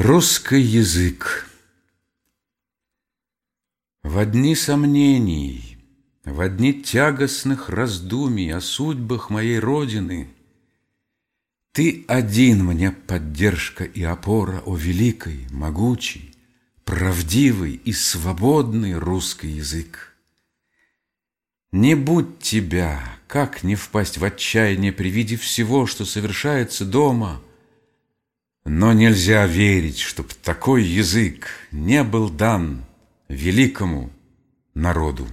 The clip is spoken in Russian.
Русский язык В одни сомнений, в одни тягостных раздумий О судьбах моей Родины Ты один мне поддержка и опора, О великой, могучий, правдивый и свободный русский язык. Не будь тебя, как не впасть в отчаяние при виде всего, что совершается дома – но нельзя верить, чтоб такой язык не был дан великому народу.